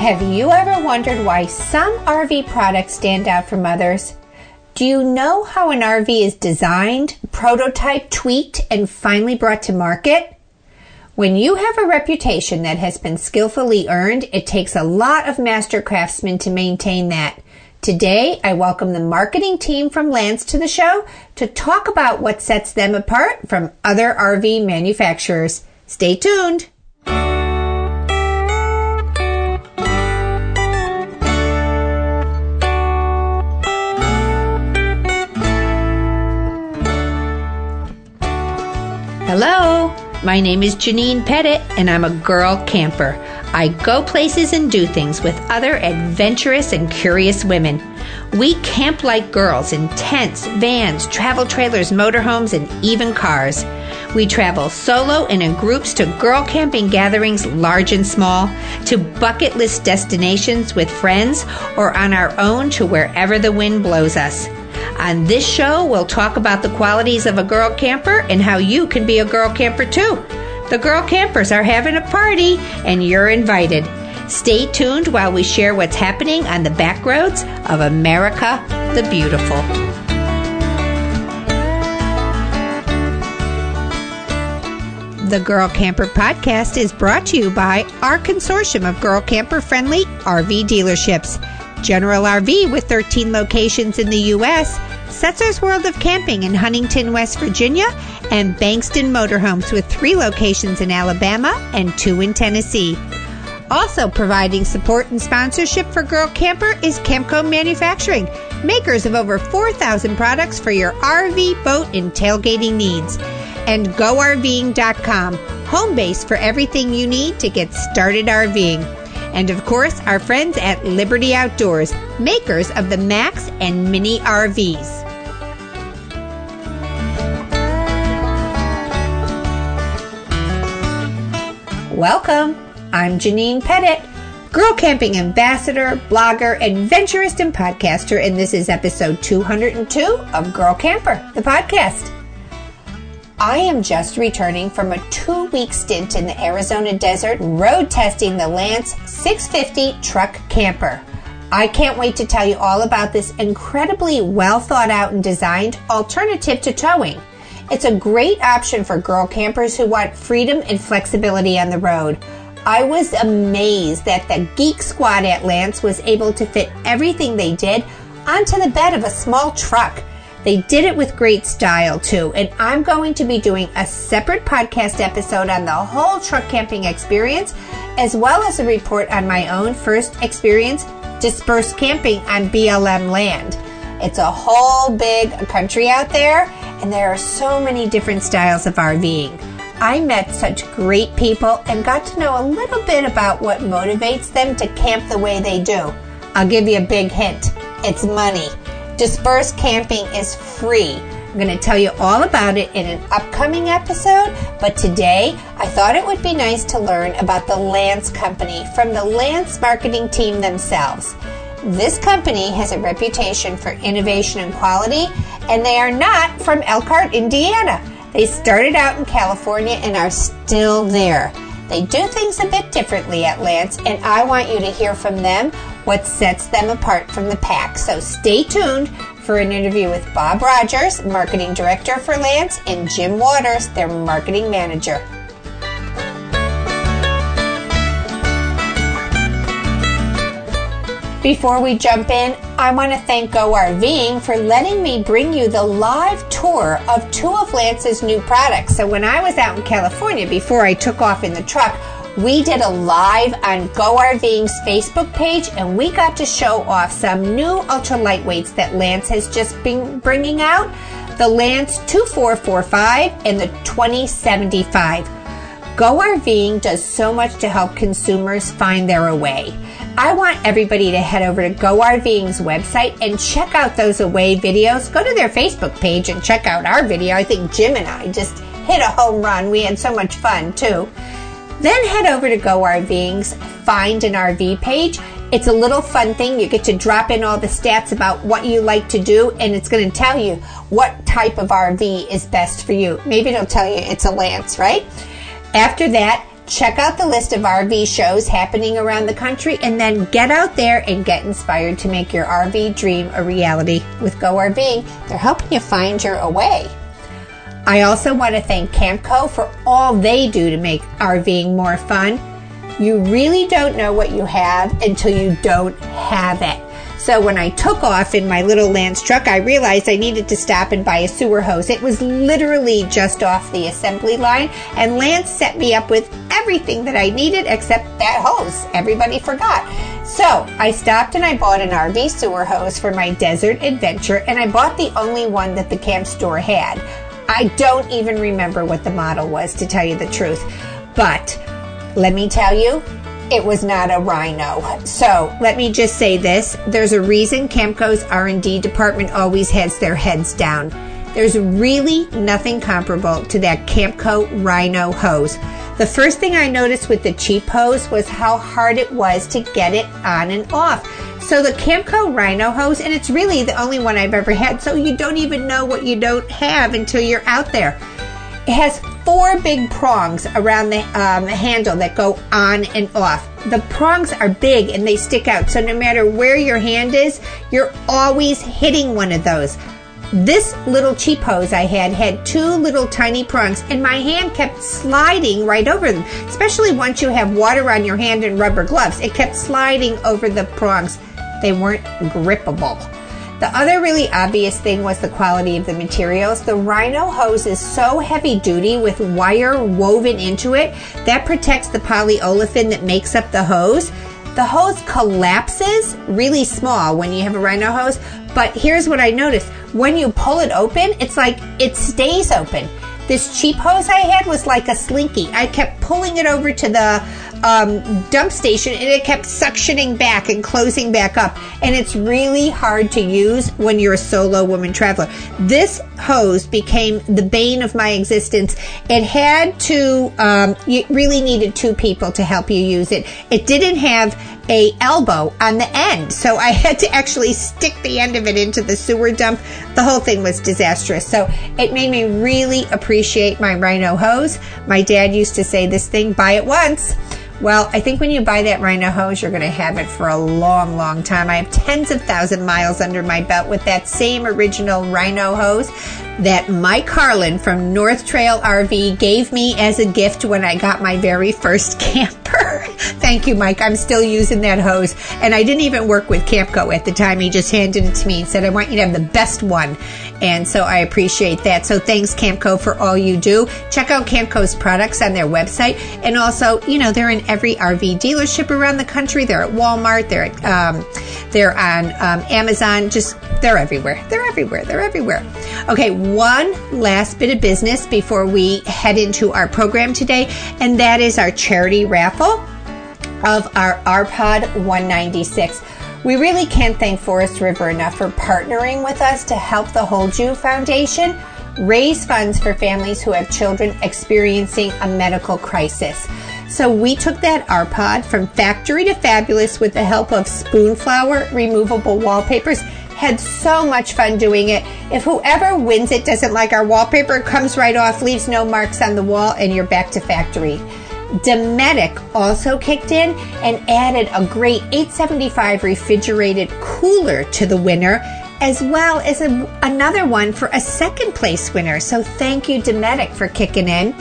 Have you ever wondered why some RV products stand out from others? Do you know how an RV is designed, prototyped, tweaked, and finally brought to market? When you have a reputation that has been skillfully earned, it takes a lot of master craftsmen to maintain that. Today, I welcome the marketing team from Lance to the show to talk about what sets them apart from other RV manufacturers. Stay tuned. Hello, my name is Janine Pettit, and I'm a girl camper. I go places and do things with other adventurous and curious women. We camp like girls in tents, vans, travel trailers, motorhomes, and even cars. We travel solo and in groups to girl camping gatherings, large and small, to bucket list destinations with friends, or on our own to wherever the wind blows us. On this show, we'll talk about the qualities of a girl camper and how you can be a girl camper too. The girl campers are having a party, and you're invited. Stay tuned while we share what's happening on the back roads of America the Beautiful. The Girl Camper podcast is brought to you by our consortium of girl camper friendly RV dealerships. General RV with 13 locations in the U.S., Setzer's World of Camping in Huntington, West Virginia, and Bankston Motorhomes with three locations in Alabama and two in Tennessee. Also providing support and sponsorship for Girl Camper is Camco Manufacturing, makers of over 4,000 products for your RV, boat, and tailgating needs. And GoRVing.com, home base for everything you need to get started RVing. And of course, our friends at Liberty Outdoors, makers of the Max and Mini RVs. Welcome. I'm Janine Pettit, girl camping ambassador, blogger, adventurist, and podcaster, and this is episode 202 of Girl Camper, the podcast. I am just returning from a two week stint in the Arizona desert road testing the Lance 650 truck camper. I can't wait to tell you all about this incredibly well thought out and designed alternative to towing. It's a great option for girl campers who want freedom and flexibility on the road. I was amazed that the Geek Squad at Lance was able to fit everything they did onto the bed of a small truck. They did it with great style too, and I'm going to be doing a separate podcast episode on the whole truck camping experience, as well as a report on my own first experience dispersed camping on BLM land. It's a whole big country out there, and there are so many different styles of RVing. I met such great people and got to know a little bit about what motivates them to camp the way they do. I'll give you a big hint it's money. Dispersed camping is free. I'm going to tell you all about it in an upcoming episode, but today I thought it would be nice to learn about the Lance Company from the Lance marketing team themselves. This company has a reputation for innovation and quality, and they are not from Elkhart, Indiana. They started out in California and are still there. They do things a bit differently at Lance, and I want you to hear from them what sets them apart from the pack. So stay tuned for an interview with Bob Rogers, Marketing Director for Lance, and Jim Waters, their Marketing Manager. Before we jump in, I want to thank Go RVing for letting me bring you the live tour of two of Lance's new products. So when I was out in California before I took off in the truck, we did a live on Go RVing's Facebook page and we got to show off some new ultra lightweights that Lance has just been bringing out. The Lance 2445 and the 2075. Go RVing does so much to help consumers find their way. I want everybody to head over to Go RVing's website and check out those away videos. Go to their Facebook page and check out our video. I think Jim and I just hit a home run. We had so much fun too. Then head over to Go RVing's Find an RV page. It's a little fun thing. You get to drop in all the stats about what you like to do, and it's going to tell you what type of RV is best for you. Maybe it'll tell you it's a Lance, right? After that, check out the list of RV shows happening around the country and then get out there and get inspired to make your RV dream a reality with Go RVing. They're helping you find your way. I also want to thank Camco for all they do to make RVing more fun. You really don't know what you have until you don't have it. So when I took off in my little Lance truck, I realized I needed to stop and buy a sewer hose. It was literally just off the assembly line, and Lance set me up with everything that I needed except that hose. Everybody forgot. So I stopped and I bought an RV sewer hose for my desert adventure, and I bought the only one that the camp store had. I don't even remember what the model was, to tell you the truth. But let me tell you, it was not a rhino. So let me just say this. There's a reason Camco's R&D department always has their heads down. There's really nothing comparable to that Camco Rhino hose. The first thing I noticed with the cheap hose was how hard it was to get it on and off. So the Camco Rhino hose, and it's really the only one I've ever had, so you don't even know what you don't have until you're out there. It has four big prongs around the um, handle that go on and off. The prongs are big and they stick out, so no matter where your hand is, you're always hitting one of those. This little cheap hose I had had two little tiny prongs, and my hand kept sliding right over them, especially once you have water on your hand and rubber gloves. It kept sliding over the prongs. They weren't grippable. The other really obvious thing was the quality of the materials. The Rhino hose is so heavy duty with wire woven into it that protects the polyolefin that makes up the hose. The hose collapses really small when you have a Rhino hose, but here's what I noticed. When you pull it open, it's like it stays open. This cheap hose I had was like a slinky. I kept pulling it over to the um, dump station and it kept suctioning back and closing back up. And it's really hard to use when you're a solo woman traveler. This hose became the bane of my existence. It had to, um, you really needed two people to help you use it. It didn't have a elbow on the end. So I had to actually stick the end of it into the sewer dump. The whole thing was disastrous. So it made me really appreciate my Rhino hose. My dad used to say this thing, buy it once. Well, I think when you buy that Rhino hose, you're going to have it for a long, long time. I have tens of thousand miles under my belt with that same original Rhino hose that Mike Harlan from North Trail RV gave me as a gift when I got my very first camper. Thank you, Mike. I'm still using that hose. And I didn't even work with Camco at the time. He just handed it to me and said, I want you to have the best one. And so I appreciate that. So thanks, Camco, for all you do. Check out Camco's products on their website. And also, you know, they're in every RV dealership around the country. They're at Walmart. They're at, um, they're on um, Amazon. Just, they're everywhere. They're everywhere. They're everywhere. Okay, one last bit of business before we head into our program today, and that is our charity raffle of our RPod 196. We really can't thank Forest River enough for partnering with us to help the Hold You Foundation raise funds for families who have children experiencing a medical crisis. So we took that RPod from factory to fabulous with the help of Spoonflower removable wallpapers. Had so much fun doing it. If whoever wins it doesn't like our wallpaper, comes right off, leaves no marks on the wall, and you're back to factory. Dometic also kicked in and added a great 875 refrigerated cooler to the winner, as well as a, another one for a second place winner. So thank you, Dometic, for kicking in.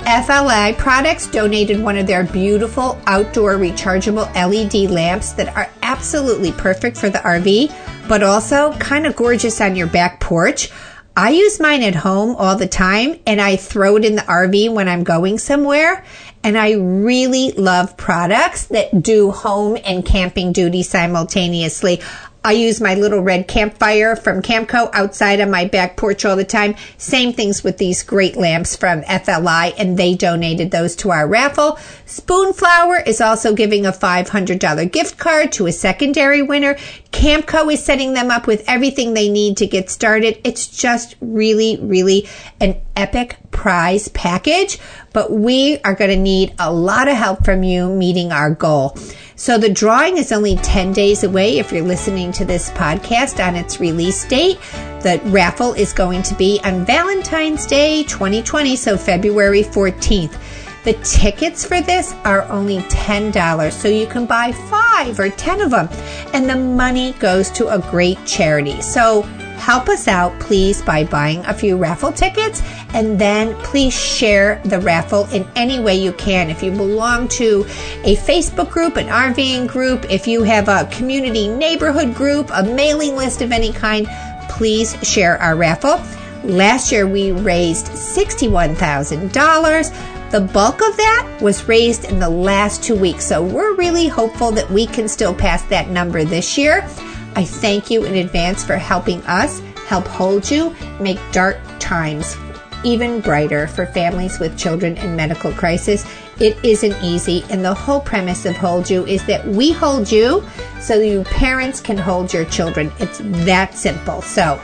FLI Products donated one of their beautiful outdoor rechargeable LED lamps that are absolutely perfect for the RV, but also kind of gorgeous on your back porch. I use mine at home all the time and I throw it in the RV when I'm going somewhere. And I really love products that do home and camping duty simultaneously. I use my little red campfire from Camco outside on my back porch all the time. Same things with these great lamps from FLI, and they donated those to our raffle. Spoonflower is also giving a $500 gift card to a secondary winner. Camco is setting them up with everything they need to get started. It's just really, really an epic prize package, but we are going to need a lot of help from you meeting our goal. So the drawing is only 10 days away if you're listening to this podcast on its release date. The raffle is going to be on Valentine's Day 2020, so February 14th. The tickets for this are only $10, so you can buy five or 10 of them, and the money goes to a great charity. So help us out, please, by buying a few raffle tickets, and then please share the raffle in any way you can. If you belong to a Facebook group, an RVing group, if you have a community neighborhood group, a mailing list of any kind, please share our raffle. Last year we raised $61,000. The bulk of that was raised in the last two weeks, so we're really hopeful that we can still pass that number this year. I thank you in advance for helping us help hold you, make dark times even brighter for families with children in medical crisis. It isn't easy, and the whole premise of Hold You is that we hold you so you parents can hold your children. It's that simple. So,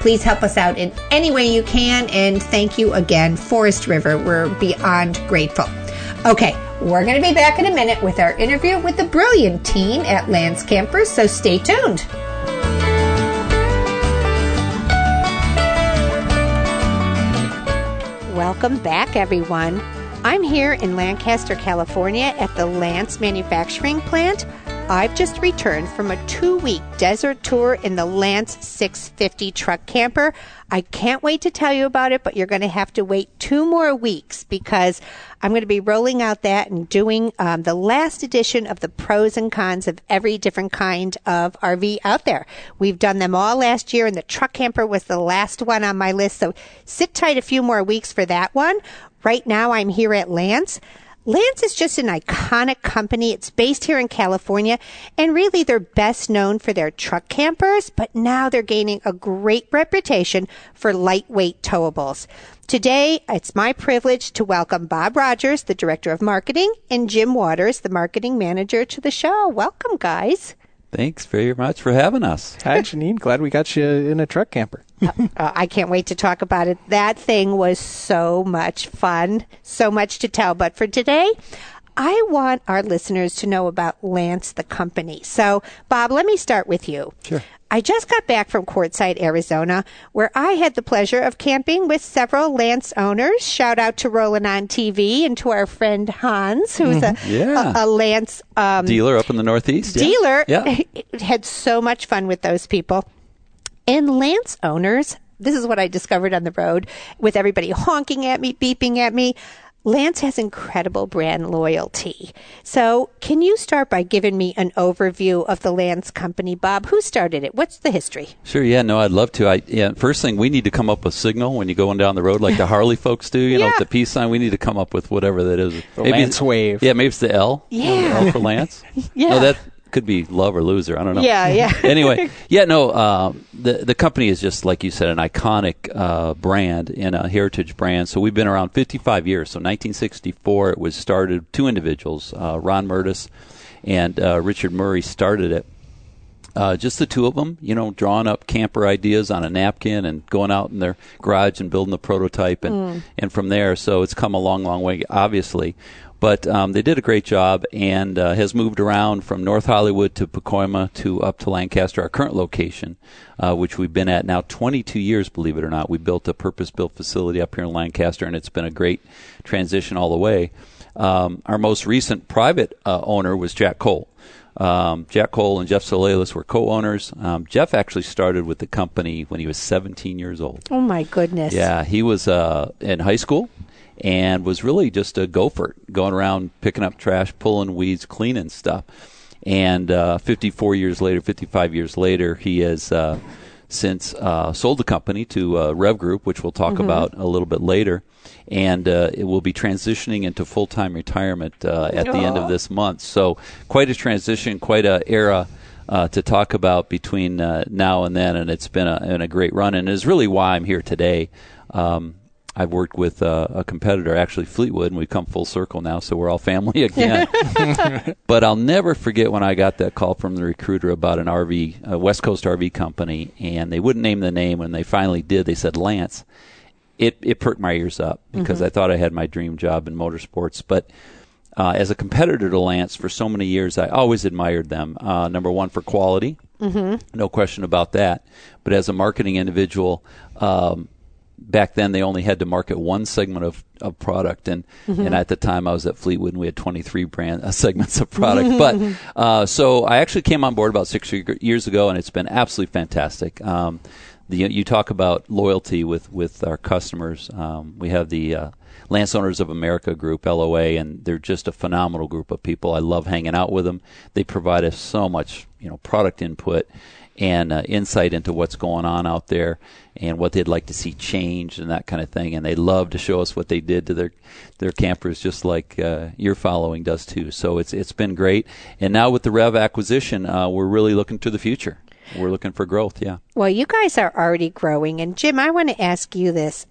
Please help us out in any way you can. And thank you again, Forest River. We're beyond grateful. Okay, we're going to be back in a minute with our interview with the brilliant team at Lance Campers, so stay tuned. Welcome back, everyone. I'm here in Lancaster, California at the Lance Manufacturing Plant. I've just returned from a two week desert tour in the Lance 650 truck camper. I can't wait to tell you about it, but you're going to have to wait two more weeks because I'm going to be rolling out that and doing um, the last edition of the pros and cons of every different kind of RV out there. We've done them all last year, and the truck camper was the last one on my list. So sit tight a few more weeks for that one. Right now, I'm here at Lance. Lance is just an iconic company. It's based here in California, and really they're best known for their truck campers, but now they're gaining a great reputation for lightweight towables. Today, it's my privilege to welcome Bob Rogers, the Director of Marketing, and Jim Waters, the Marketing Manager, to the show. Welcome, guys. Thanks very much for having us. Hi, Janine. Glad we got you in a truck camper. uh, I can't wait to talk about it. That thing was so much fun, so much to tell. But for today, I want our listeners to know about Lance, the company. So, Bob, let me start with you. Sure. I just got back from Quartzsite, Arizona, where I had the pleasure of camping with several Lance owners. Shout out to Rolling on TV and to our friend Hans, who's mm-hmm. a, yeah. a, a, Lance um, dealer up in the Northeast. Dealer. Yeah. Had so much fun with those people. And Lance owners, this is what I discovered on the road with everybody honking at me, beeping at me. Lance has incredible brand loyalty. So, can you start by giving me an overview of the Lance company, Bob? Who started it? What's the history? Sure. Yeah. No, I'd love to. I yeah. First thing, we need to come up with signal when you're going down the road, like the Harley folks do. You yeah. know, the peace sign. We need to come up with whatever that is. The maybe Lance wave. Yeah. Maybe it's the L. Yeah. L for Lance. yeah. No, that could be love or loser. I don't know. Yeah, yeah. anyway, yeah, no. Uh, the the company is just like you said, an iconic uh, brand and a heritage brand. So we've been around 55 years. So 1964, it was started. Two individuals, uh, Ron Murtis and uh, Richard Murray, started it. Uh, just the two of them, you know, drawing up camper ideas on a napkin and going out in their garage and building the prototype, and mm. and from there. So it's come a long, long way, obviously. But um, they did a great job and uh, has moved around from North Hollywood to Pacoima to up to Lancaster, our current location, uh, which we've been at now 22 years, believe it or not. We built a purpose built facility up here in Lancaster, and it's been a great transition all the way. Um, our most recent private uh, owner was Jack Cole. Um, Jack Cole and Jeff Solalis were co-owners. Um, Jeff actually started with the company when he was 17 years old. Oh my goodness! Yeah, he was uh, in high school and was really just a gopher, going around picking up trash, pulling weeds, cleaning stuff. And uh, 54 years later, 55 years later, he has uh, since uh, sold the company to uh, Rev Group, which we'll talk mm-hmm. about a little bit later. And uh, it will be transitioning into full time retirement uh, at the end of this month. So, quite a transition, quite a era. Uh, to talk about between uh, now and then, and it's been a, been a great run, and is really why I'm here today. Um, I've worked with uh, a competitor, actually Fleetwood, and we've come full circle now, so we're all family again. but I'll never forget when I got that call from the recruiter about an RV, a West Coast RV company, and they wouldn't name the name. When they finally did, they said Lance. It it perked my ears up because mm-hmm. I thought I had my dream job in motorsports, but. Uh, as a competitor to Lance for so many years, I always admired them. Uh, number one for quality, mm-hmm. no question about that. But as a marketing individual, um, back then they only had to market one segment of, of product, and and at the time I was at Fleetwood and we had 23 brand uh, segments of product. but uh, so I actually came on board about six years ago, and it's been absolutely fantastic. Um, the, you talk about loyalty with with our customers. Um, we have the uh, Lance Owners of America group, LOA, and they're just a phenomenal group of people. I love hanging out with them. They provide us so much, you know, product input and uh, insight into what's going on out there and what they'd like to see changed and that kind of thing. And they love to show us what they did to their their campers, just like uh, your following does too. So it's it's been great. And now with the Rev acquisition, uh, we're really looking to the future. We're looking for growth. Yeah. Well, you guys are already growing. And Jim, I want to ask you this.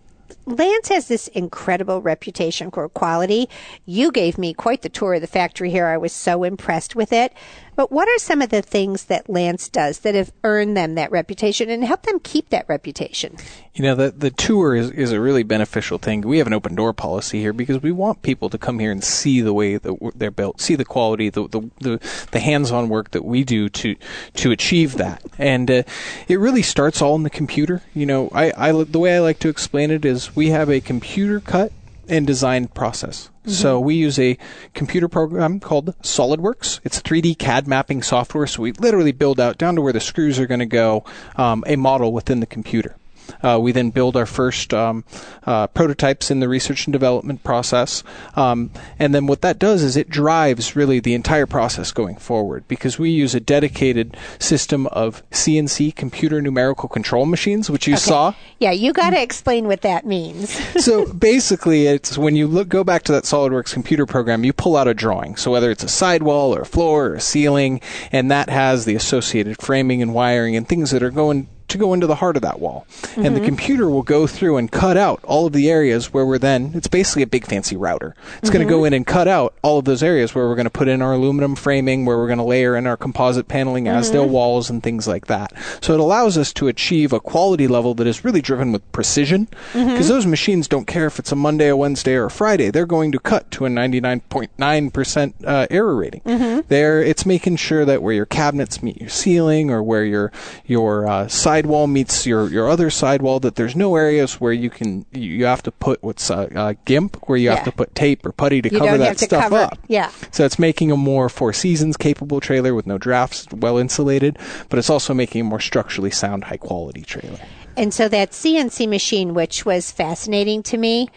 Lance has this incredible reputation for quality. You gave me quite the tour of the factory here. I was so impressed with it. But what are some of the things that Lance does that have earned them that reputation and help them keep that reputation? You know, the the tour is, is a really beneficial thing. We have an open door policy here because we want people to come here and see the way that they're built, see the quality, the the the, the hands-on work that we do to to achieve that. And uh, it really starts all in the computer. You know, I, I the way I like to explain it is we have a computer cut and design process. So we use a computer program called SolidWorks. It's 3D CAD mapping software. So we literally build out down to where the screws are going to go um, a model within the computer. Uh, we then build our first um, uh, prototypes in the research and development process. Um, and then what that does is it drives really the entire process going forward because we use a dedicated system of CNC computer numerical control machines, which you saw. Yeah, you got to explain what that means. so basically, it's when you look, go back to that SolidWorks computer program, you pull out a drawing. So whether it's a sidewall or a floor or a ceiling, and that has the associated framing and wiring and things that are going to go into the heart of that wall. Mm-hmm. And the computer will go through and cut out all of the areas where we're then, it's basically a big fancy router. It's mm-hmm. going to go in and cut out all of those areas where we're going to put in our aluminum framing, where we're going to layer in our composite paneling, mm-hmm. Azdel walls, and things like that. So it allows us to achieve a quality level that is really driven with precision because mm-hmm. those machines don't care if it's a Monday, a Wednesday, or a Friday. They're going to cut to a 99.9% uh, error rating. Mm-hmm. There, it's making sure that where your cabinets meet your ceiling or where your, your uh, side sidewall meets your, your other sidewall, that there's no areas where you can you have to put what's uh, uh, GIMP, where you Yeah. have to put tape or putty to You cover that stuff cover- up. yeah. So it's making a more Four Seasons capable trailer with no drafts, well insulated, but it's also making a more structurally sound, high quality trailer. And so that CNC machine, which was fascinating to me,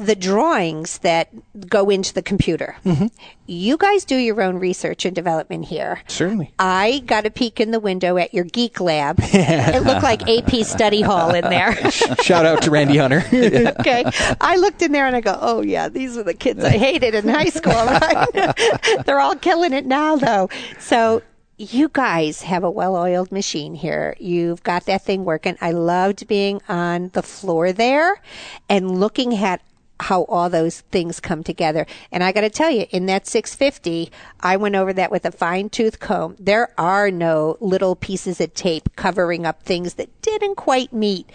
the drawings that go into the computer. Mm-hmm. You guys do your own research and development here. Certainly. I got a peek in the window at your geek lab. It looked like AP study hall in there. Shout out to Randy Hunter. okay. I looked in there and I go, oh, yeah, these are the kids I hated in high school. Right? They're all killing it now, though. So you guys have a well oiled machine here. You've got that thing working. I loved being on the floor there and looking at how all those things come together. And I got to tell you, in that 650, I went over that with a fine tooth comb. There are no little pieces of tape covering up things that didn't quite meet.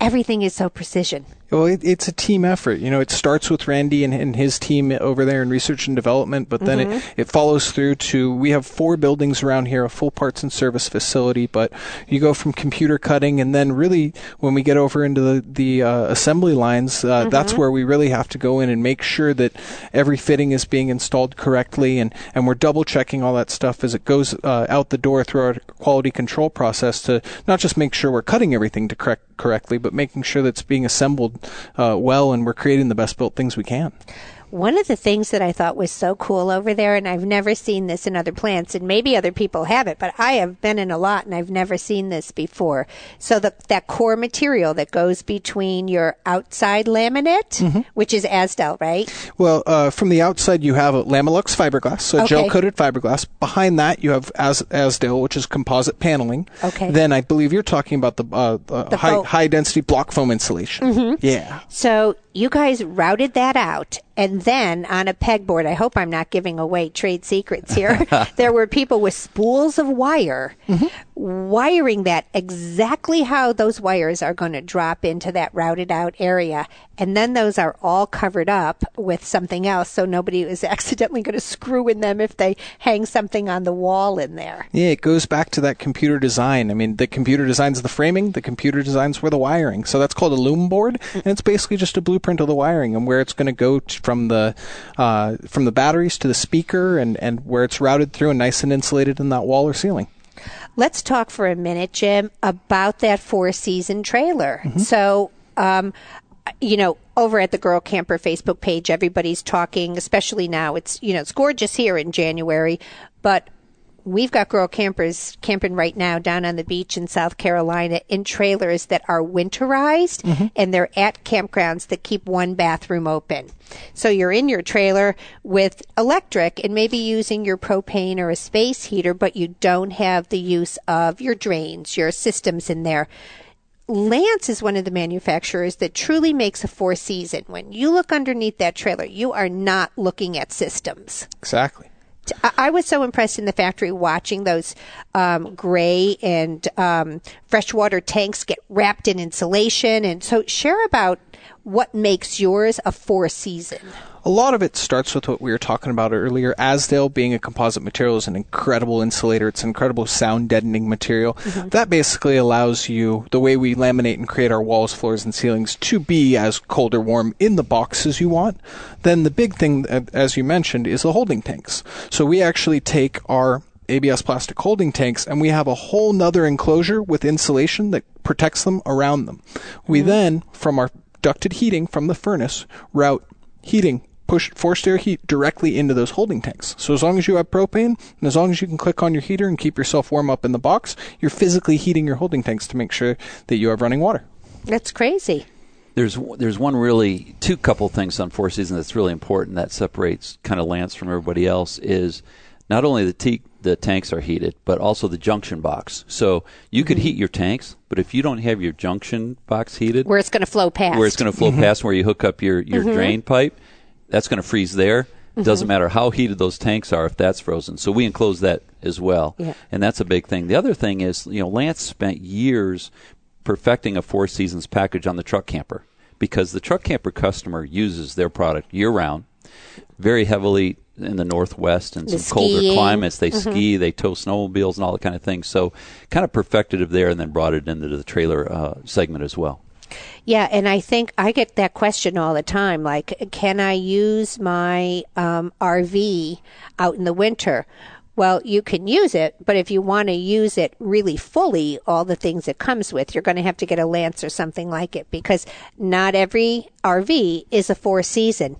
Everything is so precision. Well, it, it's a team effort. You know, it starts with Randy and, and his team over there in research and development, but then it, it follows through to we have four buildings around here, a full parts and service facility. But you go from computer cutting, and then really when we get over into the the uh, assembly lines, uh, that's where we really have to go in and make sure that every fitting is being installed correctly, and and we're double checking all that stuff as it goes uh, out the door through our quality control process to not just make sure we're cutting everything to correct correctly, but making sure that it's being assembled uh, well and we're creating the best built things we can. One of the things that I thought was so cool over there, and I've never seen this in other plants, and maybe other people have it, but I have been in a lot and I've never seen this before. So the, that core material that goes between your outside laminate, which is Azdel, right? Well, uh, from the outside, you have a Lamilux fiberglass, so Okay. gel coated fiberglass. Behind that, you have As- Azdel, which is composite paneling. Okay. Then I believe you're talking about the, uh, the, The high, high density block foam insulation. Yeah. So you guys routed that out. And then on a pegboard, I hope I'm not giving away trade secrets here. there were people with spools of wire mm-hmm. wiring that exactly how those wires are going to drop into that routed out area. And then those are all covered up with something else so nobody is accidentally going to screw in them if they hang something on the wall in there. Yeah, it goes back to that computer design. I mean, the computer designs the framing, the computer designs for the wiring. So that's called a loom board, and it's basically just a blueprint of the wiring and where it's going to go t- from the uh, from the batteries to the speaker, and and where it's routed through and nice and insulated in that wall or ceiling. Let's talk for a minute, Jim, about that four season trailer. So, um, you know, over at the Girl Camper Facebook page, everybody's talking, especially now. It's, you know, it's gorgeous here in January, but we've got girl campers camping right now down on the beach in South Carolina in trailers that are winterized mm-hmm. and they're at campgrounds that keep one bathroom open. So you're in your trailer with electric and maybe using your propane or a space heater, but you don't have the use of your drains, your systems in there. Lance is one of the manufacturers that truly makes a four season. When you look underneath that trailer, you are not looking at systems. Exactly. I was so impressed in the factory watching those um, gray and um, freshwater tanks get wrapped in insulation. And so, share about what makes yours a four season. A lot of it starts with what we were talking about earlier. Azdel being a composite material is an incredible insulator. It's an incredible sound deadening material. That basically allows you, the way we laminate and create our walls, floors, and ceilings, to be as cold or warm in the box as you want. Then the big thing, uh, as you mentioned, is the holding tanks. So we actually take our ABS plastic holding tanks and we have a whole nother enclosure with insulation that protects them around them. We then, from our ducted heating from the furnace, route heating push forced air heat directly into those holding tanks. So as long as you have propane and as long as you can click on your heater and keep yourself warm up in the box, you're physically heating your holding tanks to make sure that you have running water. That's crazy. There's there's one really two couple things on Four Seasons that's really important that separates kind of Lance from everybody else is not only the te- the tanks are heated, but also the junction box. So you could mm-hmm. heat your tanks, but if you don't have your junction box heated, Where it's going to flow past. where it's going to flow mm-hmm. past where you hook up your, your mm-hmm. drain pipe, that's going to freeze there. Doesn't matter how heated those tanks are if that's frozen. So we enclose that as well. Yeah. And that's a big thing. The other thing is, you know, Lance spent years perfecting a Four Seasons package on the truck camper because the truck camper customer uses their product year round, very heavily in the Northwest and The some colder climates. They ski, they tow snowmobiles, and all that kind of thing. So kind of perfected it there and then brought it into the trailer uh, segment as well. Yeah, and I think I get that question all the time. Like, can I use my um, RV out in the winter? Well, you can use it, but if you want to use it really fully, all the things it comes with, you're going to have to get a Lance or something like it because not every RV is a four season.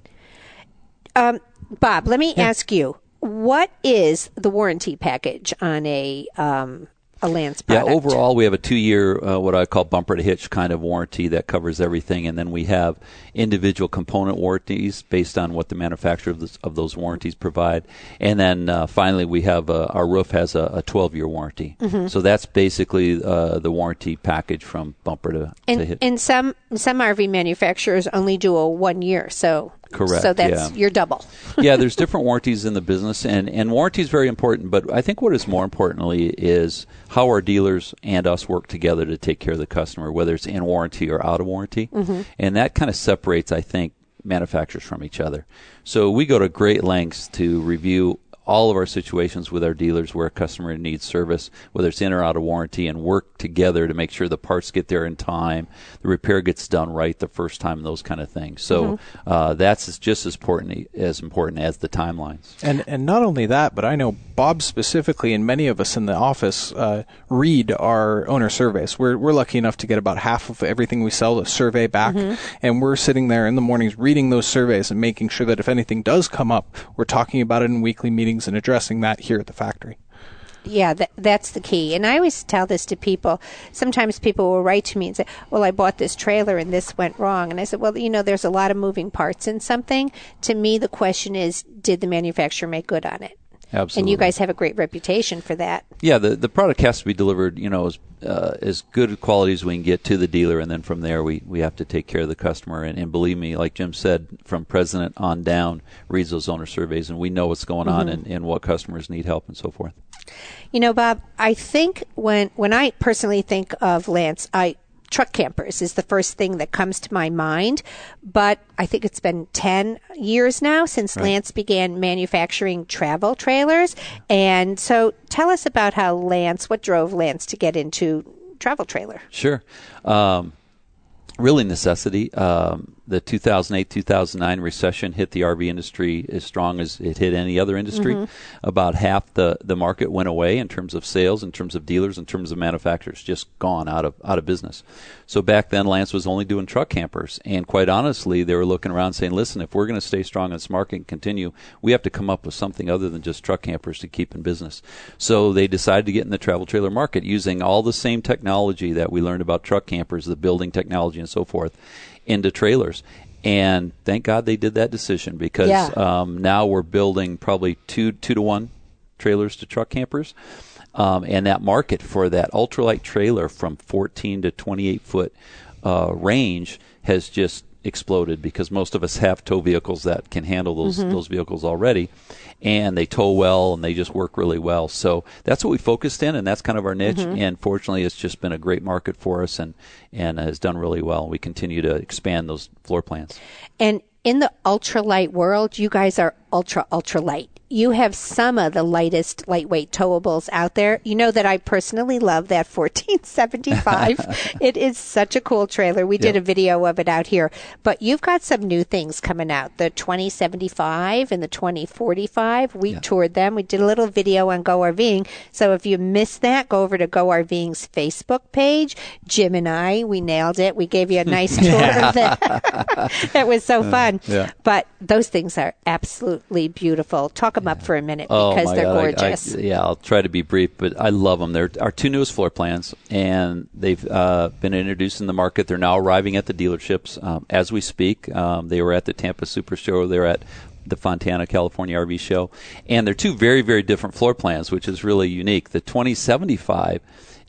Um, Bob, let me ask you, what is the warranty package on a um, a Lance product? Yeah, overall, we have a two-year, uh, what I call bumper to hitch kind of warranty that covers everything, and then we have individual component warranties based on what the manufacturer of, this, of those warranties provide, and then uh, finally we have uh, our roof has a, a 12-year warranty. Mm-hmm. So that's basically uh, the warranty package from bumper to, to And, hitch. and some some RV manufacturers only do a one year, so Correct, So that's yeah. you're double. yeah, there's different warranties in the business, and, and warranty is very important. But I think what is more importantly is how our dealers and us work together to take care of the customer, whether it's in warranty or out of warranty. Mm-hmm. And that kind of separates, I think, manufacturers from each other. So we go to great lengths to review all of our situations with our dealers where a customer needs service, whether it's in or out of warranty, and work together to make sure the parts get there in time, the repair gets done right the first time, those kind of things. So uh, that's just as important as important as the timelines. And and not only that, but I know Bob specifically, and many of us in the office uh, read our owner surveys. We're we're lucky enough to get about half of everything we sell a survey back, and we're sitting there in the mornings reading those surveys and making sure that if anything does come up, we're talking about it in weekly meetings and addressing that here at the factory. Yeah, that, that's the key. And I always tell this to people. Sometimes people will write to me and say, "Well, I bought this trailer and this went wrong." And I said, "Well, you know, there's a lot of moving parts in something. To me, the question is, did the manufacturer make good on it?" Absolutely. And you guys have a great reputation for that. Yeah, the the product has to be delivered, you know, as uh, as good quality as we can get to the dealer, and then from there we, we have to take care of the customer. And, and believe me, like Jim said, from president on down, reads those owner surveys, and we know what's going on and, and what customers need help and so forth. You know, Bob, I think when when I personally think of Lance, I truck campers is the first thing that comes to my mind. But I think it's been 10 years now since Lance began manufacturing travel trailers. And so tell us about how Lance, what drove Lance to get into travel trailer? Sure. Um, really necessity. Um, the 2008 2009 recession hit the RV industry as strong as it hit any other industry. Mm-hmm. About half the, the market went away in terms of sales, in terms of dealers, in terms of manufacturers, just gone out of out of business. So back then, Lance was only doing truck campers, and quite honestly, they were looking around saying, "Listen, if we're going to stay strong in this market and continue, we have to come up with something other than just truck campers to keep in business." So they decided to get in the travel trailer market using all the same technology that we learned about truck campers, the building technology, and so forth into trailers. And thank God they did that decision because Yeah. um, now we're building probably two two to one trailers to truck campers. Um, and that market for that ultralight trailer from 14 to 28 foot uh, range has just exploded because most of us have tow vehicles that can handle those mm-hmm. those vehicles already, and they tow well and they just work really well. So that's what we focused in, and that's kind of our niche. Mm-hmm. And fortunately, it's just been a great market for us and and has done really well. We continue to expand those floor plans. And in the ultralight world, you guys are ultra, ultra light. You have some of the lightest lightweight towables out there. You know that I personally love that 1475. it is such a cool trailer. We did a video of it out here, but you've got some new things coming out. The 2075 and the 2045. We toured them. We did a little video on Go RVing. So if you missed that, go over to Go RVing's Facebook page. Jim and I, we nailed it. We gave you a nice tour of that. it was so uh, fun. yeah. But those things are absolutely beautiful. Talk them up for a minute Oh, because they're God, I- I- gorgeous. yeah, I'll try to be brief, but I love them. They're our two newest floor plans, and they've uh, been introduced in the market. They're now arriving at the dealerships um, as we speak. Um, they were at the Tampa Super Show. They're at the Fontana, California RV show, and they're two very, very different floor plans, which is really unique. The 2075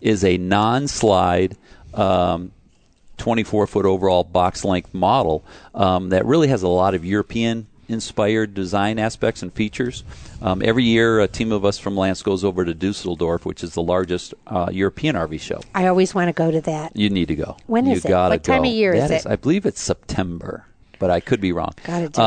is a non-slide. Um, 24 foot overall box length model um, that really has a lot of European inspired design aspects and features. Um, every year, a team of us from Lance goes over to Dusseldorf, which is the largest uh, European RV show. I always want to go to that. You need to go. When you is it? gotta What time go. of year is That it? I believe it's September, but I could be wrong. Gotta do it.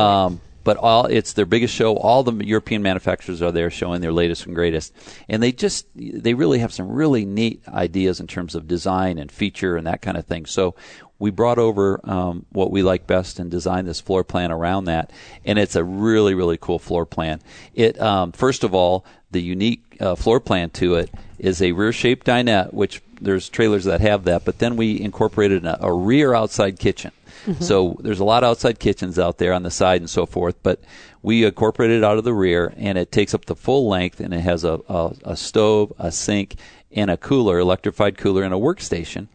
But all it's their biggest show. All the European manufacturers are there showing their latest and greatest, and they just they really have some really neat ideas in terms of design and feature and that kind of thing. So we brought over um, what we like best and designed this floor plan around that, and it's a really really cool floor plan. It um, first of all the unique uh, floor plan to it is a rear shaped dinette, which there's trailers that have that, but then we incorporated a, a rear outside kitchen. Mm-hmm. So there's a lot of outside kitchens out there on the side and so forth, but we incorporated it out of the rear, and it takes up the full length, and it has a, a, a stove, a sink, and a cooler, electrified cooler, and a workstation,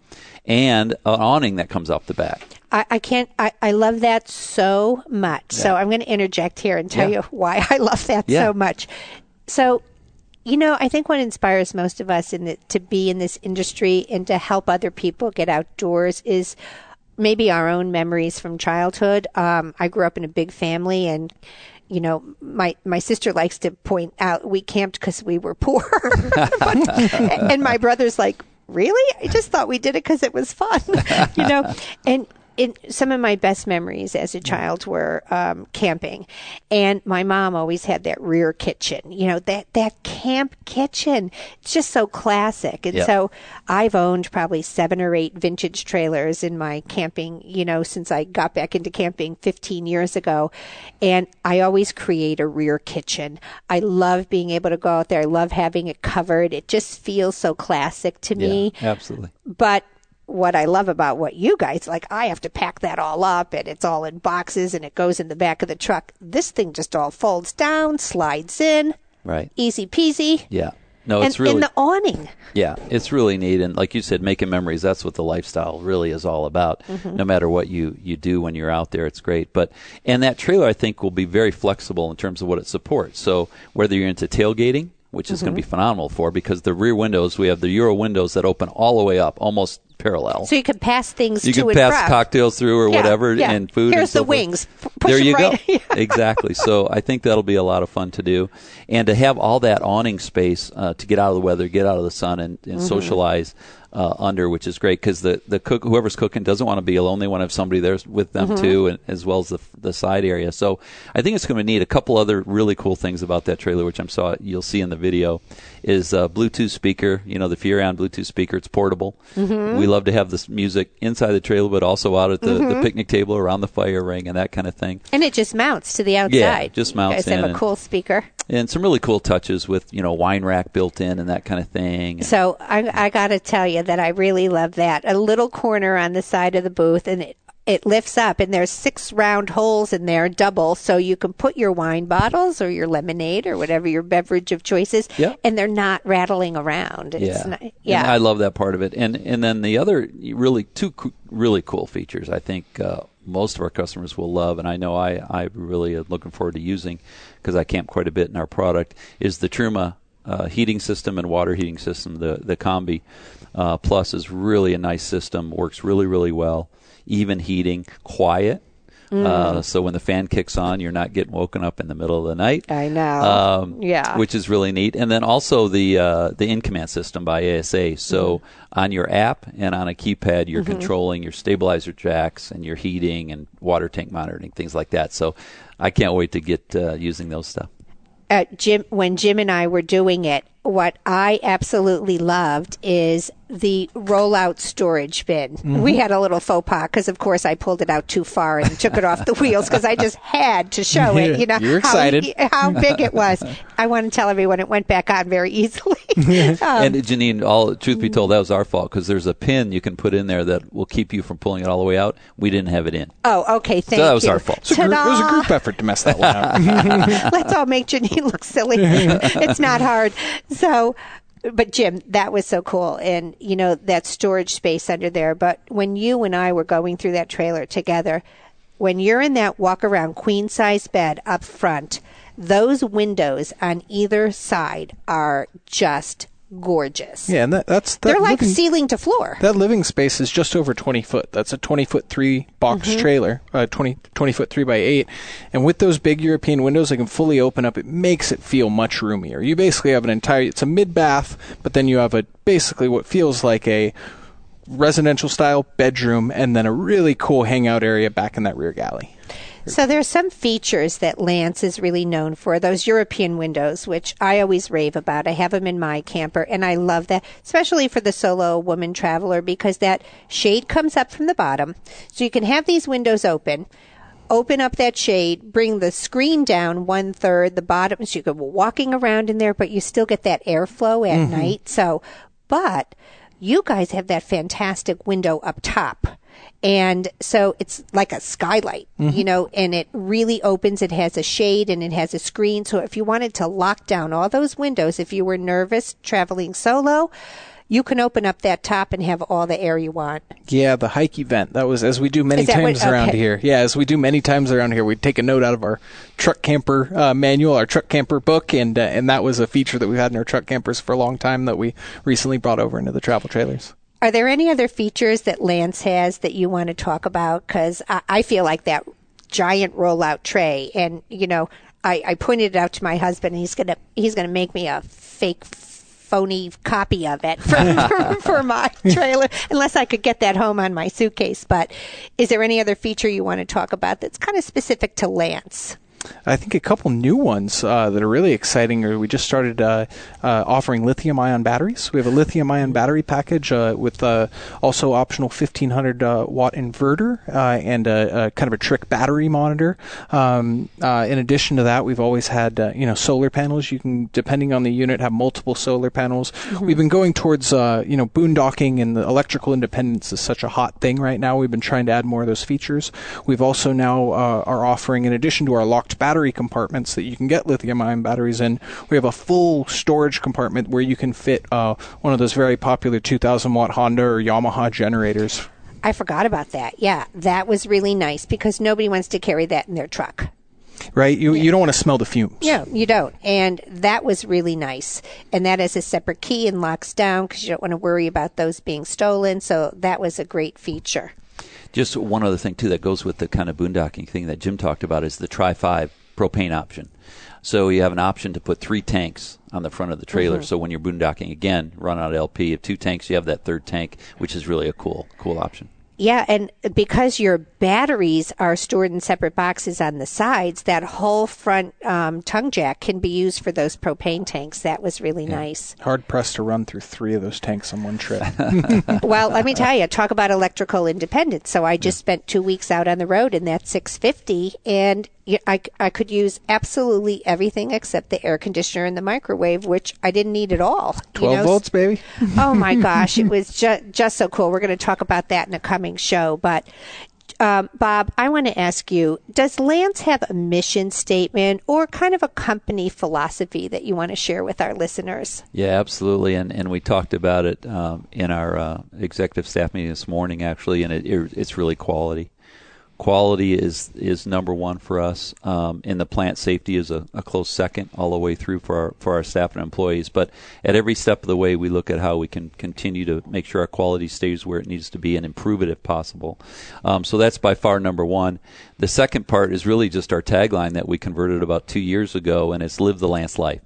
and an awning that comes off the back. I, I can't. I, I love that so much. So I'm going to interject here and tell Yeah. you why I love that Yeah. so much. So, you know, I think what inspires most of us in the, to be in this industry and to help other people get outdoors is maybe our own memories from childhood. Um, I grew up in a big family and. You know, my my sister likes to point out we camped because we were poor, But- and my brother's like, "Really? I just thought we did it because it was fun." you know, and in some of my best memories as a child were um, camping, and my mom always had that rear kitchen. You know that that camp kitchen. It's just so classic, and Yeah. so I've owned probably seven or eight vintage trailers in my camping. You know, since I got back into camping 15 years ago, and I always create a rear kitchen. I love being able to go out there. I love having it covered. It just feels so classic to me Yeah, absolutely. but what I love about what you guys like, I have to pack that all up and it's all in boxes and it goes in the back of the truck. This thing just all folds down, slides in, Right. easy peasy. Yeah. No, and, it's really and the awning. Yeah, it's really neat, and like you said, making memories. That's what the lifestyle really is all about. Mm-hmm. No matter what you you do when you're out there, it's great. But and that trailer, I think, will be very flexible in terms of what it supports. So whether you're into tailgating, which is going Mm-hmm. to be phenomenal for, because the rear windows, we have the Euro windows that open all the way up, almost parallel. So you can pass things you and pass from. cocktails through or Yeah, whatever yeah. and food. Here's and so the forth. wings. Push there you right- go. exactly. So I think that'll be a lot of fun to do, and to have all that awning space uh, to get out of the weather, get out of the sun, and, and Mm-hmm. socialize. Uh, under which is great because the the cook whoever's cooking doesn't want to be alone. They want to have somebody there with them Mm-hmm. too, and as well as the the side area. So I think it's going to need a couple other really cool things about that trailer, which I'm saw you'll see in the video, is uh, Bluetooth speaker. You know the Furrion Bluetooth speaker. It's portable. Mm-hmm. We love to have this music inside the trailer, but also out at the, the picnic table around the fire ring and that kind of thing. And it just mounts to the outside. Yeah, just You mounts guys have a cool speaker. And some really cool touches with you know wine rack built in and that kind of thing. So I, I got to tell you that I really love that. A little corner on the side of the booth, and it it lifts up, and there's six round holes in there, double, so you can put your wine bottles or your lemonade or whatever your beverage of choice is, Yeah. and they're not rattling around. It's yeah, not, And yeah. I love that part of it. And and then the other really two co- really cool features I think uh, most of our customers will love, and I know I I really am looking forward to using because I camp quite a bit in our product is the Truma uh, heating system and water heating system. The the Combi uh, Plus is really a nice system. Works really really well. Even heating, quiet. Mm. Uh, so when the fan kicks on, you're not getting woken up in the middle of the night. I know. Um, Yeah. which is really neat. And then also the uh, the in command system by ASA. So Mm-hmm. on your app and on a keypad, you're controlling your stabilizer jacks and your heating and water tank monitoring, things like that. So I can't wait to get uh, using those stuff. Jim, when Jim and I were doing it, what I absolutely loved is the rollout storage bin. Mm-hmm. We had a little faux pas because, of course, I pulled it out too far and took it off the wheels because I just had to show it. You know, You're how- excited. How, big it was. I want to tell everyone it went back on very easily. Um, and Janine, all truth be told, that was our fault because there's a pin you can put in there that will keep you from pulling it all the way out. We didn't have it in. oh, okay. Thank you. that was you. our fault. It's a group, it was a group effort to mess that one up. Let's all make Janine look silly. it's not hard. So, but Jim, that was so cool. And, you know, that storage space under there. But when you and I were going through that trailer together, when you're in that walk around queen size bed up front, those windows on either side are just gorgeous. yeah, and that, that's that They're like living, ceiling to floor. that living space is just over 20 foot. That's a 20 foot three box Mm-hmm. trailer, uh, 20, 20 foot three by eight. And with those big European windows, they can fully open up. It makes it feel much roomier. You basically have an entire, it's a mid bath, but then you have a basically what feels like a residential style bedroom and then a really cool hangout area back in that rear galley. So there's some features that Lance is really known for. Those European windows, which I always rave about. I have them in my camper, and I love that, especially for the solo woman traveler, because that shade comes up from the bottom, so you can have these windows open. Open up that shade, bring the screen down one third, the bottom, so you can be walking around in there, but you still get that airflow at mm-hmm. night. So, but you guys have that fantastic window up top. And so it's like a skylight, you mm-hmm. know, and it really opens. It has a shade and it has a screen. So if you wanted to lock down all those windows, if you were nervous traveling solo, you can open up that top and have all the air you want. Yeah, the hike event. That was as we do many that what- times around okay. here. Yeah, as we do many times around here, we take a note out of our truck camper uh, manual, our truck camper book, and uh, and that was a feature that we've had in our truck campers for a long time that we recently brought over into the travel trailers. Are there any other features that Lance has that you want to talk about? Because I, I feel like that giant rollout tray, and you know, I, I pointed it out to my husband. And he's gonna he's gonna make me a fake phony copy of it for, for, for my trailer, unless I could get that home on my suitcase. But is there any other feature you want to talk about that's kind of specific to Lance? I think a couple new ones uh, that are really exciting are we just started uh, uh, offering lithium ion batteries. We have a lithium ion battery package uh, with uh, also optional 1500 uh, watt inverter uh, and a, a kind of a trick battery monitor. Um, uh, in addition to that, we've always had uh, you know solar panels. You can, depending on the unit, have multiple solar panels. We've been going towards uh, you know boondocking and the electrical independence is such a hot thing right now. We've been trying to add more of those features. We've also now uh, are offering, in addition to our locked battery compartments that you can get lithium ion batteries in. We have a full storage compartment where you can fit uh, one of those very popular 2000 watt Honda or Yamaha generators. I forgot about that. Yeah, that was really nice because nobody wants to carry that in their truck. Right? You, you don't want to smell the fumes. No, you don't. And that was really nice. And that has a separate key and locks down because you don't want to worry about those being stolen. So that was a great feature. Just one other thing too that goes with the kind of boondocking thing that Jim talked about is the Tri Five propane option. So you have an option to put three tanks on the front of the trailer. Mm-hmm. So when you're boondocking again, run out of LP. You have two tanks, you have that third tank, which is really a cool, cool option. Yeah, and because your batteries are stored in separate boxes on the sides, that whole front um, tongue jack can be used for those propane tanks. That was really nice. Hard pressed to run through three of those tanks on one trip. well, let me tell you, talk about electrical independence. So I just spent two weeks out on the road in that 650, and I, I could use absolutely everything except the air conditioner and the microwave, which I didn't need at all. you 12 know? volts, baby. oh my gosh, it was just just so cool. We're going to talk about that in a coming show, but. Um, Bob, I want to ask you: Does Lance have a mission statement or kind of a company philosophy that you want to share with our listeners? Yeah, absolutely, and and we talked about it um, in our uh, executive staff meeting this morning, actually, and it, it, it's really quality. Quality is is number one for us, um, and the plant safety is a, a close second, all the way through for our for our staff and employees. But at every step of the way, we look at how we can continue to make sure our quality stays where it needs to be and improve it if possible. Um, so that's by far number one. The second part is really just our tagline that we converted about two years ago, and it's "Live the Lance Life."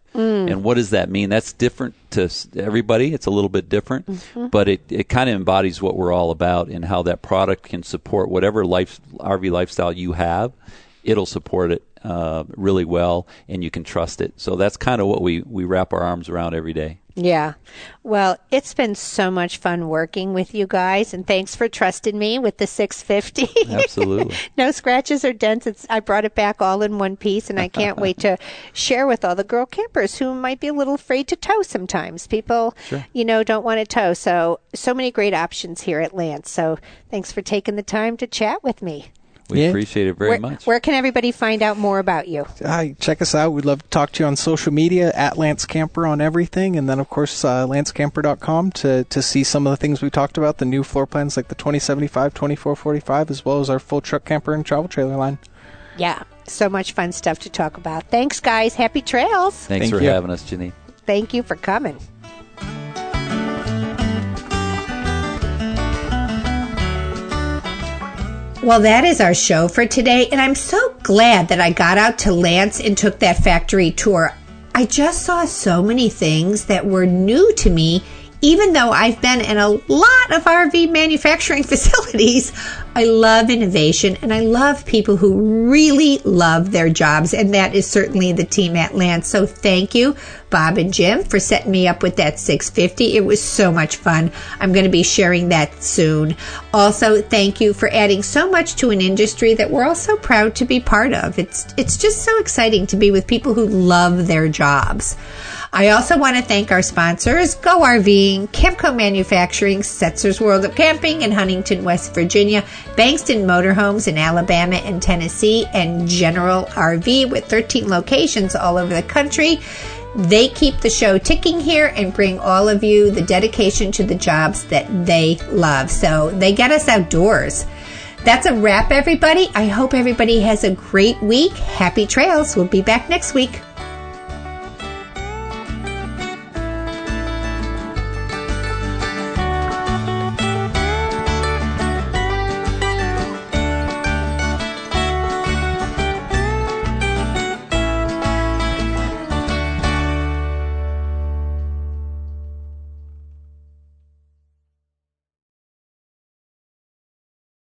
And what does that mean? That's different to everybody. It's a little bit different, but it, it kind of embodies what we're all about and how that product can support whatever life RV lifestyle you have. It'll support it uh, really well, and you can trust it. So that's kind of what we, we wrap our arms around every day. Yeah. Well, it's been so much fun working with you guys, and thanks for trusting me with the 650. Absolutely. no scratches or dents. It's, I brought it back all in one piece, and I can't wait to share with all the girl campers who might be a little afraid to tow sometimes. People, you know, don't want to tow. So, so many great options here at Lance. So, thanks for taking the time to chat with me. We Yeah. appreciate it very where, much. where can everybody find out more about you? Hi, check us out. We'd love to talk to you on social media at Lance Camper on everything, and then of course uh, lancecamper.com to to see some of the things we talked about, the new floor plans like the 2075, 2445, as well as our full truck camper and travel trailer line. Yeah. So much fun stuff to talk about. Thanks, guys. Happy trails. Thanks Thank for you. having us, Janine. Thank you for coming. Well, that is our show for today, and I'm so glad that I got out to Lance and took that factory tour. I just saw so many things that were new to me, even though I've been in a lot of RV manufacturing facilities. I love innovation and I love people who really love their jobs, and that is certainly the team at Lance. So thank you, Bob and Jim, for setting me up with that 650. It was so much fun. I'm going to be sharing that soon. Also, thank you for adding so much to an industry that we're all so proud to be part of. It's it's just so exciting to be with people who love their jobs. I also want to thank our sponsors, Go RVing, Camco Manufacturing, Setzer's World of Camping in Huntington, West Virginia, Bankston Motorhomes in Alabama and Tennessee, and General RV with 13 locations all over the country. They keep the show ticking here and bring all of you the dedication to the jobs that they love. So they get us outdoors. That's a wrap, everybody. I hope everybody has a great week. Happy trails. We'll be back next week.